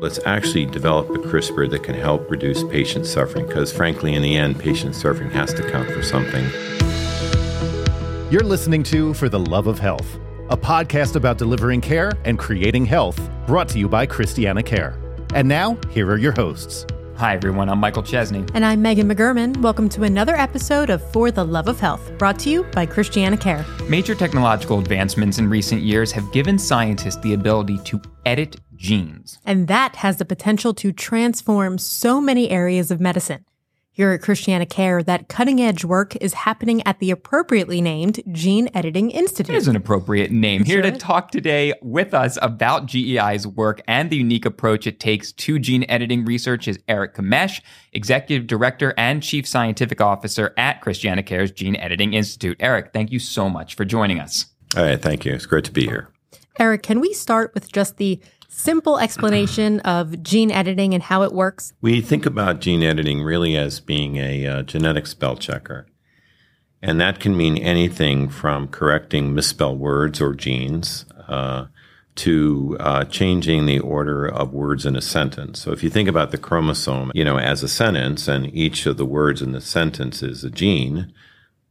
Let's actually develop a CRISPR that can help reduce patient suffering because, frankly, in the end, patient suffering has to count for something. You're listening to For the Love of Health, a podcast about delivering care and creating health, brought to you by Christiana Care. And now, here are your hosts. Hi, everyone. I'm Michael Chesney. And I'm Megan McGurman. Welcome to another episode of For the Love of Health, brought to you by Christiana Care. Major technological advancements in recent years have given scientists the ability to edit genes. And that has the potential to transform so many areas of medicine. Here at Christiana Care, that cutting edge work is happening at the appropriately named Gene Editing Institute. It is an appropriate name. Here to talk today with us about GEI's work and the unique approach it takes to gene editing research is Eric Kmiec, Executive Director and Chief Scientific Officer at Christiana Care's Gene Editing Institute. Eric, thank you so much for joining us. All right, thank you. It's great to be here. Eric, can we start with just the simple explanation of gene editing and how it works? We think about gene editing really as being a uh, genetic spell checker. And that can mean anything from correcting misspelled words or genes uh, to uh, changing the order of words in a sentence. So if you think about the chromosome, you know, as a sentence, and each of the words in the sentence is a gene,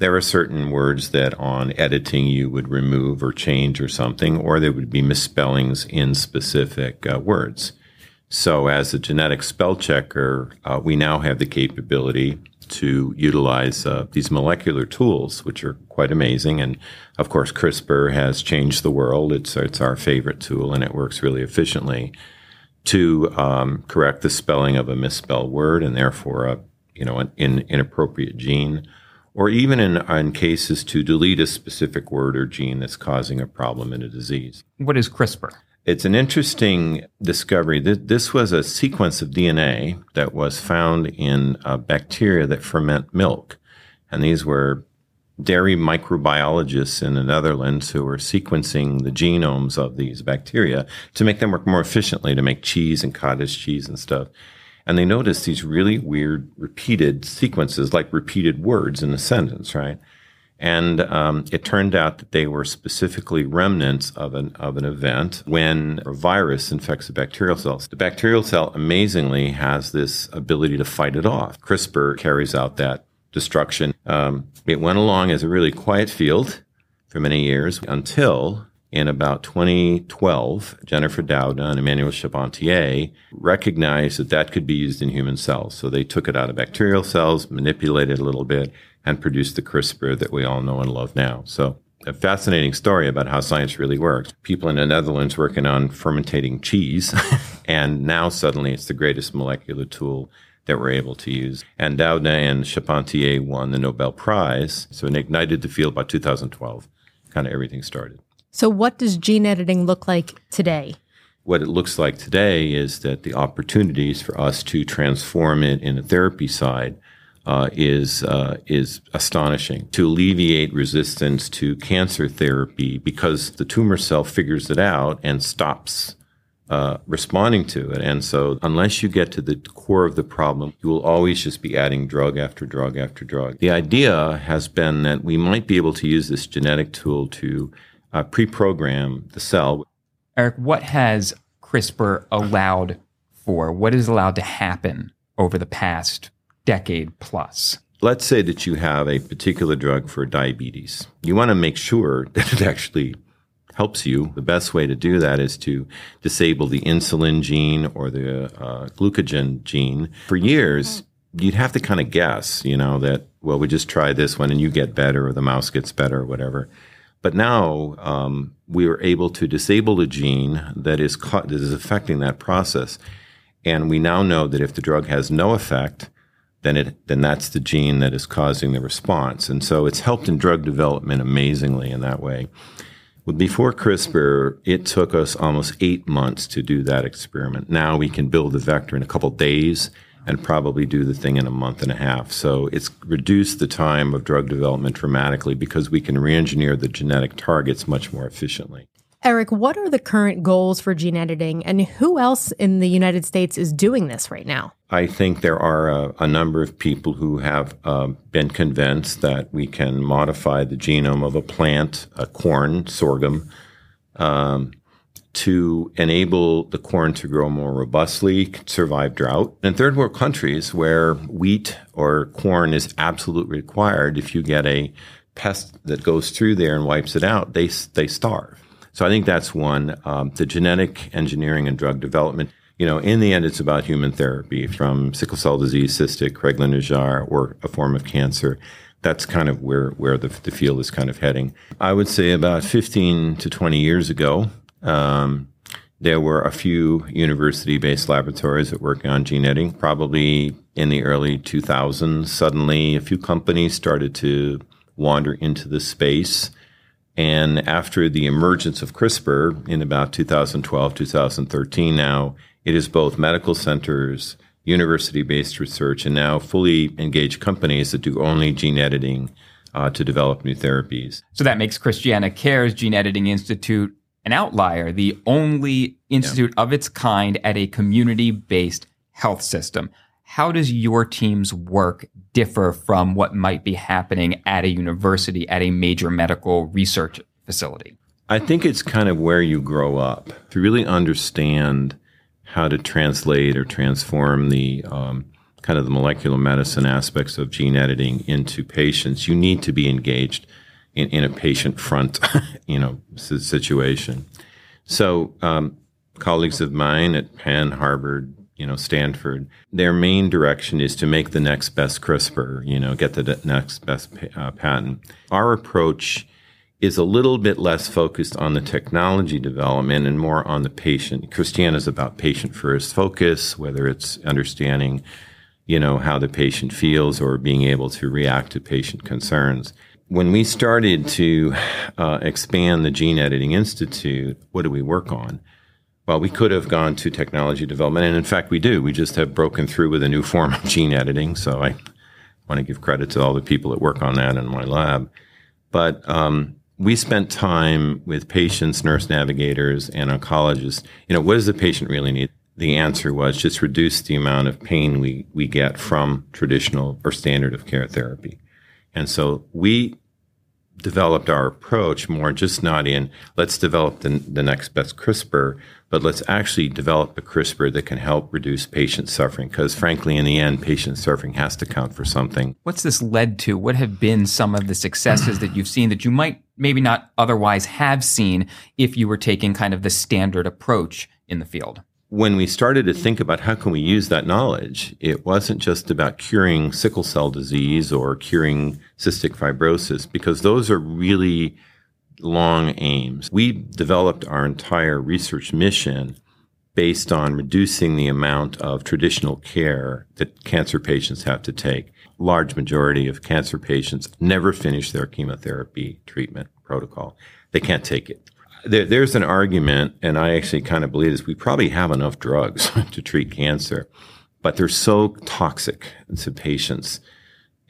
there are certain words that on editing you would remove or change or something, or there would be misspellings in specific uh, words. So, as a genetic spell checker, uh, we now have the capability to utilize uh, these molecular tools, which are quite amazing. And of course, CRISPR has changed the world. It's, it's our favorite tool, and it works really efficiently to um, correct the spelling of a misspelled word and therefore a you know an, an inappropriate gene or even in, in cases to delete a specific word or gene that's causing a problem in a disease. What is CRISPR? It's an interesting discovery. This was a sequence of DNA that was found in bacteria that ferment milk. And these were dairy microbiologists in the Netherlands who were sequencing the genomes of these bacteria to make them work more efficiently to make cheese and cottage cheese and stuff. And they noticed these really weird repeated sequences, like repeated words in a sentence, right? And um, it turned out that they were specifically remnants of an, of an event when a virus infects a bacterial cell. The bacterial cell amazingly has this ability to fight it off. CRISPR carries out that destruction. Um, it went along as a really quiet field for many years until in about 2012, Jennifer Doudna and Emmanuel Charpentier recognized that that could be used in human cells. So they took it out of bacterial cells, manipulated it a little bit, and produced the CRISPR that we all know and love now. So a fascinating story about how science really works. People in the Netherlands working on fermentating cheese, and now suddenly it's the greatest molecular tool that we're able to use. And Doudna and Charpentier won the Nobel Prize. So it ignited the field by 2012. Kind of everything started. So, what does gene editing look like today? What it looks like today is that the opportunities for us to transform it in the therapy side uh, is uh, is astonishing. To alleviate resistance to cancer therapy because the tumor cell figures it out and stops uh, responding to it. And so, unless you get to the core of the problem, you will always just be adding drug after drug after drug. The idea has been that we might be able to use this genetic tool to uh, pre-program the cell. Eric, what has CRISPR allowed for? What is allowed to happen over the past decade plus? Let's say that you have a particular drug for diabetes. You want to make sure that it actually helps you. The best way to do that is to disable the insulin gene or the uh, glucagon gene. For years, you'd have to kind of guess, you know, that, well, we just try this one and you get better or the mouse gets better or whatever. But now um, we are able to disable a gene that is, that is affecting that process. And we now know that if the drug has no effect, then it then that's the gene that is causing the response. And so it's helped in drug development amazingly in that way. Before CRISPR, it took us almost eight months to do that experiment. Now we can build the vector in a couple days and probably do the thing in a month and a half. So it's reduced the time of drug development dramatically because we can re-engineer the genetic targets much more efficiently. Eric, what are the current goals for gene editing and who else in the United States is doing this right now? I think there are a, a number of people who have uh, been convinced that we can modify the genome of a plant, a corn, sorghum, um, to enable the corn to grow more robustly, survive drought. In third world countries where wheat or corn is absolutely required, if you get a pest that goes through there and wipes it out, they, they starve. So I think that's one. Um, the genetic engineering and drug development. You know, in the end, it's about human therapy from sickle cell disease, cystic, Crigler-Najjar, or a form of cancer. That's kind of where, where the, the field is kind of heading. I would say about 15 to 20 years ago, um, there were a few university based laboratories that worked on gene editing. Probably in the early 2000s, suddenly a few companies started to wander into the space. And after the emergence of CRISPR in about 2012, 2013, now it is both medical centers, university based research, and now fully engaged companies that do only gene editing uh, to develop new therapies. So that makes Christiana Care's Gene Editing Institute an outlier, the only institute yeah. of its kind at a community based health system. How does your team's work differ from what might be happening at a university, at a major medical research facility? I think it's kind of where you grow up. To really understand how to translate or transform the um, kind of the molecular medicine aspects of gene editing into patients, you need to be engaged in, in a patient front, you know, situation. So, um, colleagues of mine at Penn, Harvard, you know, Stanford, their main direction is to make the next best CRISPR, you know, get the next best uh, patent. Our approach is a little bit less focused on the technology development and more on the patient. Christiana is about patient first focus, whether it's understanding, you know, how the patient feels or being able to react to patient concerns when we started to uh, expand the Gene Editing Institute, what do we work on? Well, we could have gone to technology development, and in fact, we do. We just have broken through with a new form of gene editing. So I want to give credit to all the people that work on that in my lab. But um, we spent time with patients, nurse navigators, and oncologists. You know, what does the patient really need? The answer was just reduce the amount of pain we, we get from traditional or standard of care therapy. And so we developed our approach more just not in let's develop the, the next best CRISPR, but let's actually develop a CRISPR that can help reduce patient suffering. Because frankly, in the end, patient suffering has to count for something. What's this led to? What have been some of the successes that you've seen that you might maybe not otherwise have seen if you were taking kind of the standard approach in the field? When we started to think about how can we use that knowledge, it wasn't just about curing sickle cell disease or curing cystic fibrosis, because those are really long aims. We developed our entire research mission based on reducing the amount of traditional care that cancer patients have to take. Large majority of cancer patients never finish their chemotherapy treatment protocol. They can't take it there, there's an argument, and I actually kind of believe this. We probably have enough drugs to treat cancer, but they're so toxic to patients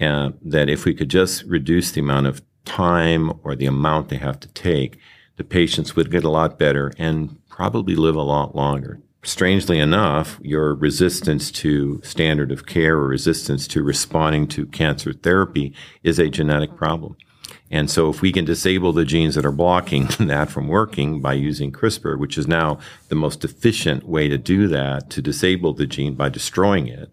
uh, that if we could just reduce the amount of time or the amount they have to take, the patients would get a lot better and probably live a lot longer. Strangely enough, your resistance to standard of care or resistance to responding to cancer therapy is a genetic problem. And so if we can disable the genes that are blocking that from working by using CRISPR, which is now the most efficient way to do that, to disable the gene by destroying it,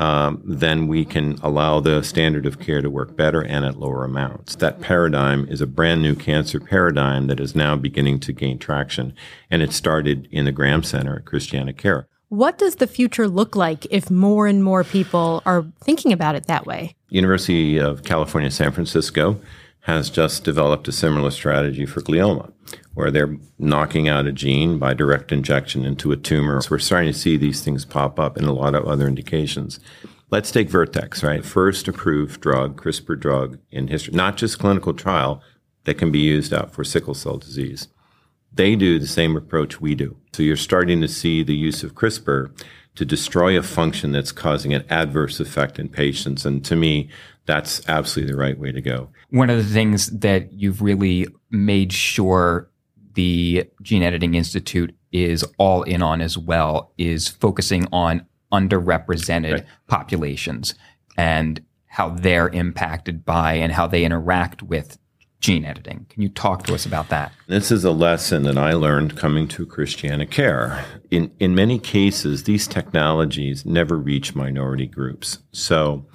um, then we can allow the standard of care to work better and at lower amounts. That paradigm is a brand new cancer paradigm that is now beginning to gain traction. And it started in the Graham Center at Christiana Care. What does the future look like if more and more people are thinking about it that way? University of California, San Francisco has just developed a similar strategy for glioma, where they're knocking out a gene by direct injection into a tumor. So we're starting to see these things pop up in a lot of other indications. Let's take Vertex, right? First approved drug, CRISPR drug in history, not just clinical trial that can be used out for sickle cell disease. They do the same approach we do. So you're starting to see the use of CRISPR to destroy a function that's causing an adverse effect in patients. And to me, that's absolutely the right way to go. One of the things that you've really made sure the Gene Editing Institute is all in on as well is focusing on underrepresented right. populations and how they're impacted by and how they interact with gene editing. Can you talk to us about that? This is a lesson that I learned coming to Christiana Care. In in many cases, these technologies never reach minority groups. So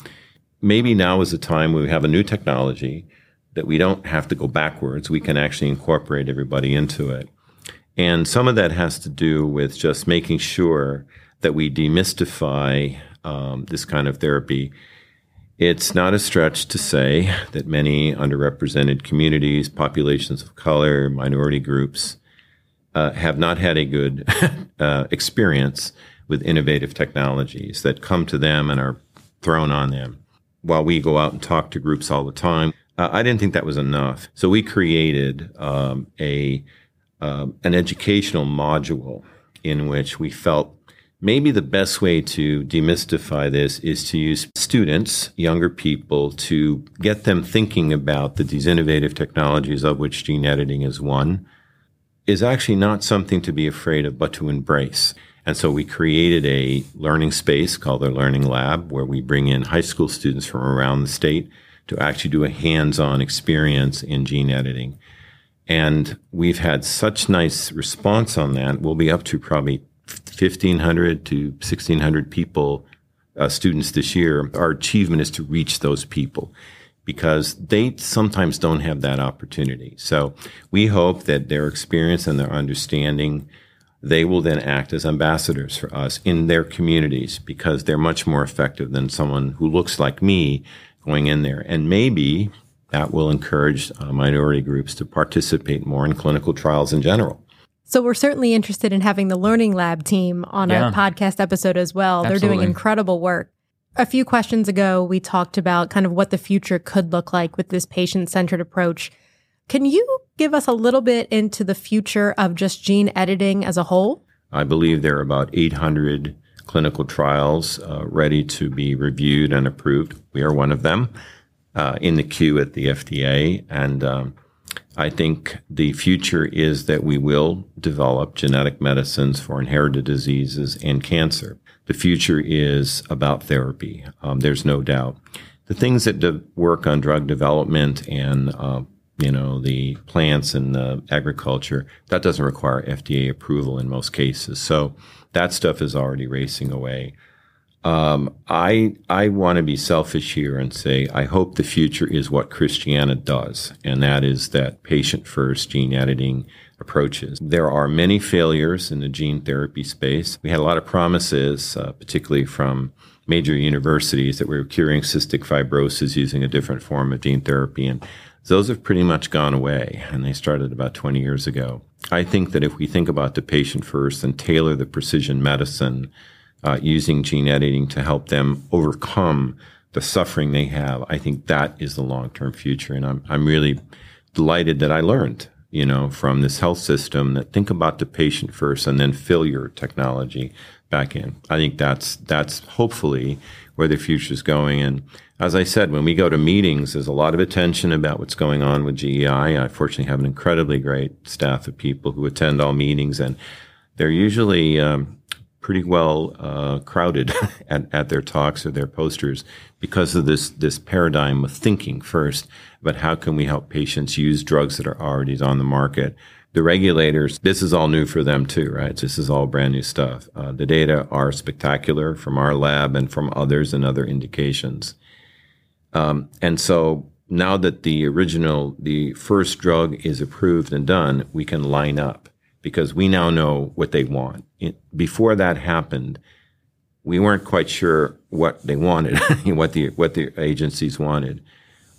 maybe now is a time where we have a new technology that we don't have to go backwards. We can actually incorporate everybody into it. And some of that has to do with just making sure that we demystify um, this kind of therapy. It's not a stretch to say that many underrepresented communities, populations of color, minority groups uh, have not had a good uh, experience with innovative technologies that come to them and are thrown on them. While we go out and talk to groups all the time, uh, I didn't think that was enough. So we created um, a um, an educational module in which we felt maybe the best way to demystify this is to use students, younger people, to get them thinking about that these innovative technologies, of which gene editing is one, is actually not something to be afraid of, but to embrace. And so we created a learning space called the Learning Lab, where we bring in high school students from around the state to actually do a hands-on experience in gene editing. And we've had such nice response on that. We'll be up to probably 1,500 to 1,600 people, uh, students this year. Our achievement is to reach those people because they sometimes don't have that opportunity. So we hope that their experience and their understanding, they will then act as ambassadors for us in their communities because they're much more effective than someone who looks like me going in there. And maybe that will encourage uh, minority groups to participate more in clinical trials in general. So we're certainly interested in having the Learning Lab team on yeah. a podcast episode as well. Absolutely. They're doing incredible work. A few questions ago, we talked about kind of what the future could look like with this patient centered approach. Can you give us a little bit into the future of just gene editing as a whole? I believe there are about 800 clinical trials uh, ready to be reviewed and approved. We are one of them uh, in the queue at the FDA. And um, I think the future is that we will develop genetic medicines for inherited diseases and cancer. The future is about therapy. Um, there's no doubt. The things that de- work on drug development and uh, you know the plants and the agriculture that doesn't require FDA approval in most cases. So that stuff is already racing away. Um, I I want to be selfish here and say I hope the future is what Christiana does, and that is that patient first gene editing approaches. There are many failures in the gene therapy space. We had a lot of promises, uh, particularly from major universities, that we were curing cystic fibrosis using a different form of gene therapy, and those have pretty much gone away, and they started about 20 years ago. I think that if we think about the patient first and tailor the precision medicine uh, using gene editing to help them overcome the suffering they have. I think that is the long term future. And I'm, I'm really delighted that I learned, you know, from this health system that think about the patient first and then fill your technology back in. I think that's, that's hopefully where the future is going. And as I said, when we go to meetings, there's a lot of attention about what's going on with GEI. I fortunately have an incredibly great staff of people who attend all meetings and they're usually um, pretty well uh, crowded at, at their talks or their posters because of this this paradigm of thinking first about how can we help patients use drugs that are already on the market. The regulators, this is all new for them too, right? This is all brand new stuff. Uh, the data are spectacular from our lab and from others and other indications. Um, and so now that the original, the first drug is approved and done, we can line up because we now know what they want. It, before that happened, we weren't quite sure what they wanted, what the what the agencies wanted.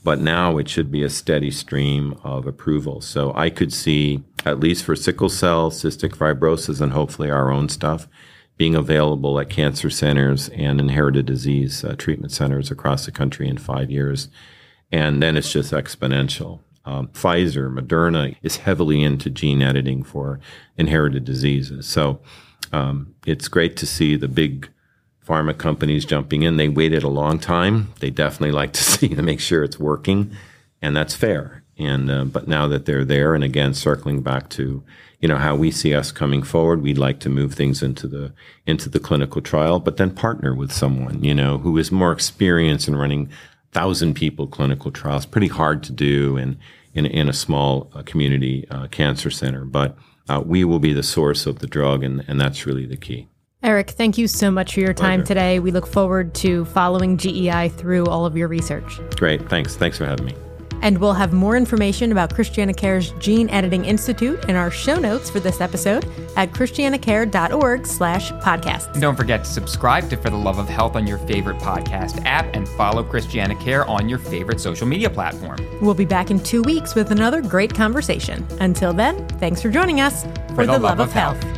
But now it should be a steady stream of approval. So I could see, at least for sickle cell, cystic fibrosis, and hopefully our own stuff, being available at cancer centers and inherited disease uh, treatment centers across the country in five years. And then it's just exponential. Um, Pfizer, Moderna is heavily into gene editing for inherited diseases. So um, it's great to see the big pharma companies jumping in. They waited a long time. They definitely like to see to make sure it's working, and that's fair. And uh, but now that they're there, and again circling back to you know how we see us coming forward, we'd like to move things into the into the clinical trial, but then partner with someone you know who is more experienced in running thousand people clinical trials. Pretty hard to do, and in, in a small uh, community uh, cancer center. But uh, we will be the source of the drug, and, and that's really the key. Eric, thank you so much for your time Pleasure. today. We look forward to following GEI through all of your research. Great. Thanks. Thanks for having me. And we'll have more information about ChristianaCare's Gene Editing Institute in our show notes for this episode at christianacare.org slash podcast. And don't forget to subscribe to For the Love of Health on your favorite podcast app and follow ChristianaCare on your favorite social media platform. We'll be back in two weeks with another great conversation. Until then, thanks for joining us For, for the, the, Love, love of, health. health.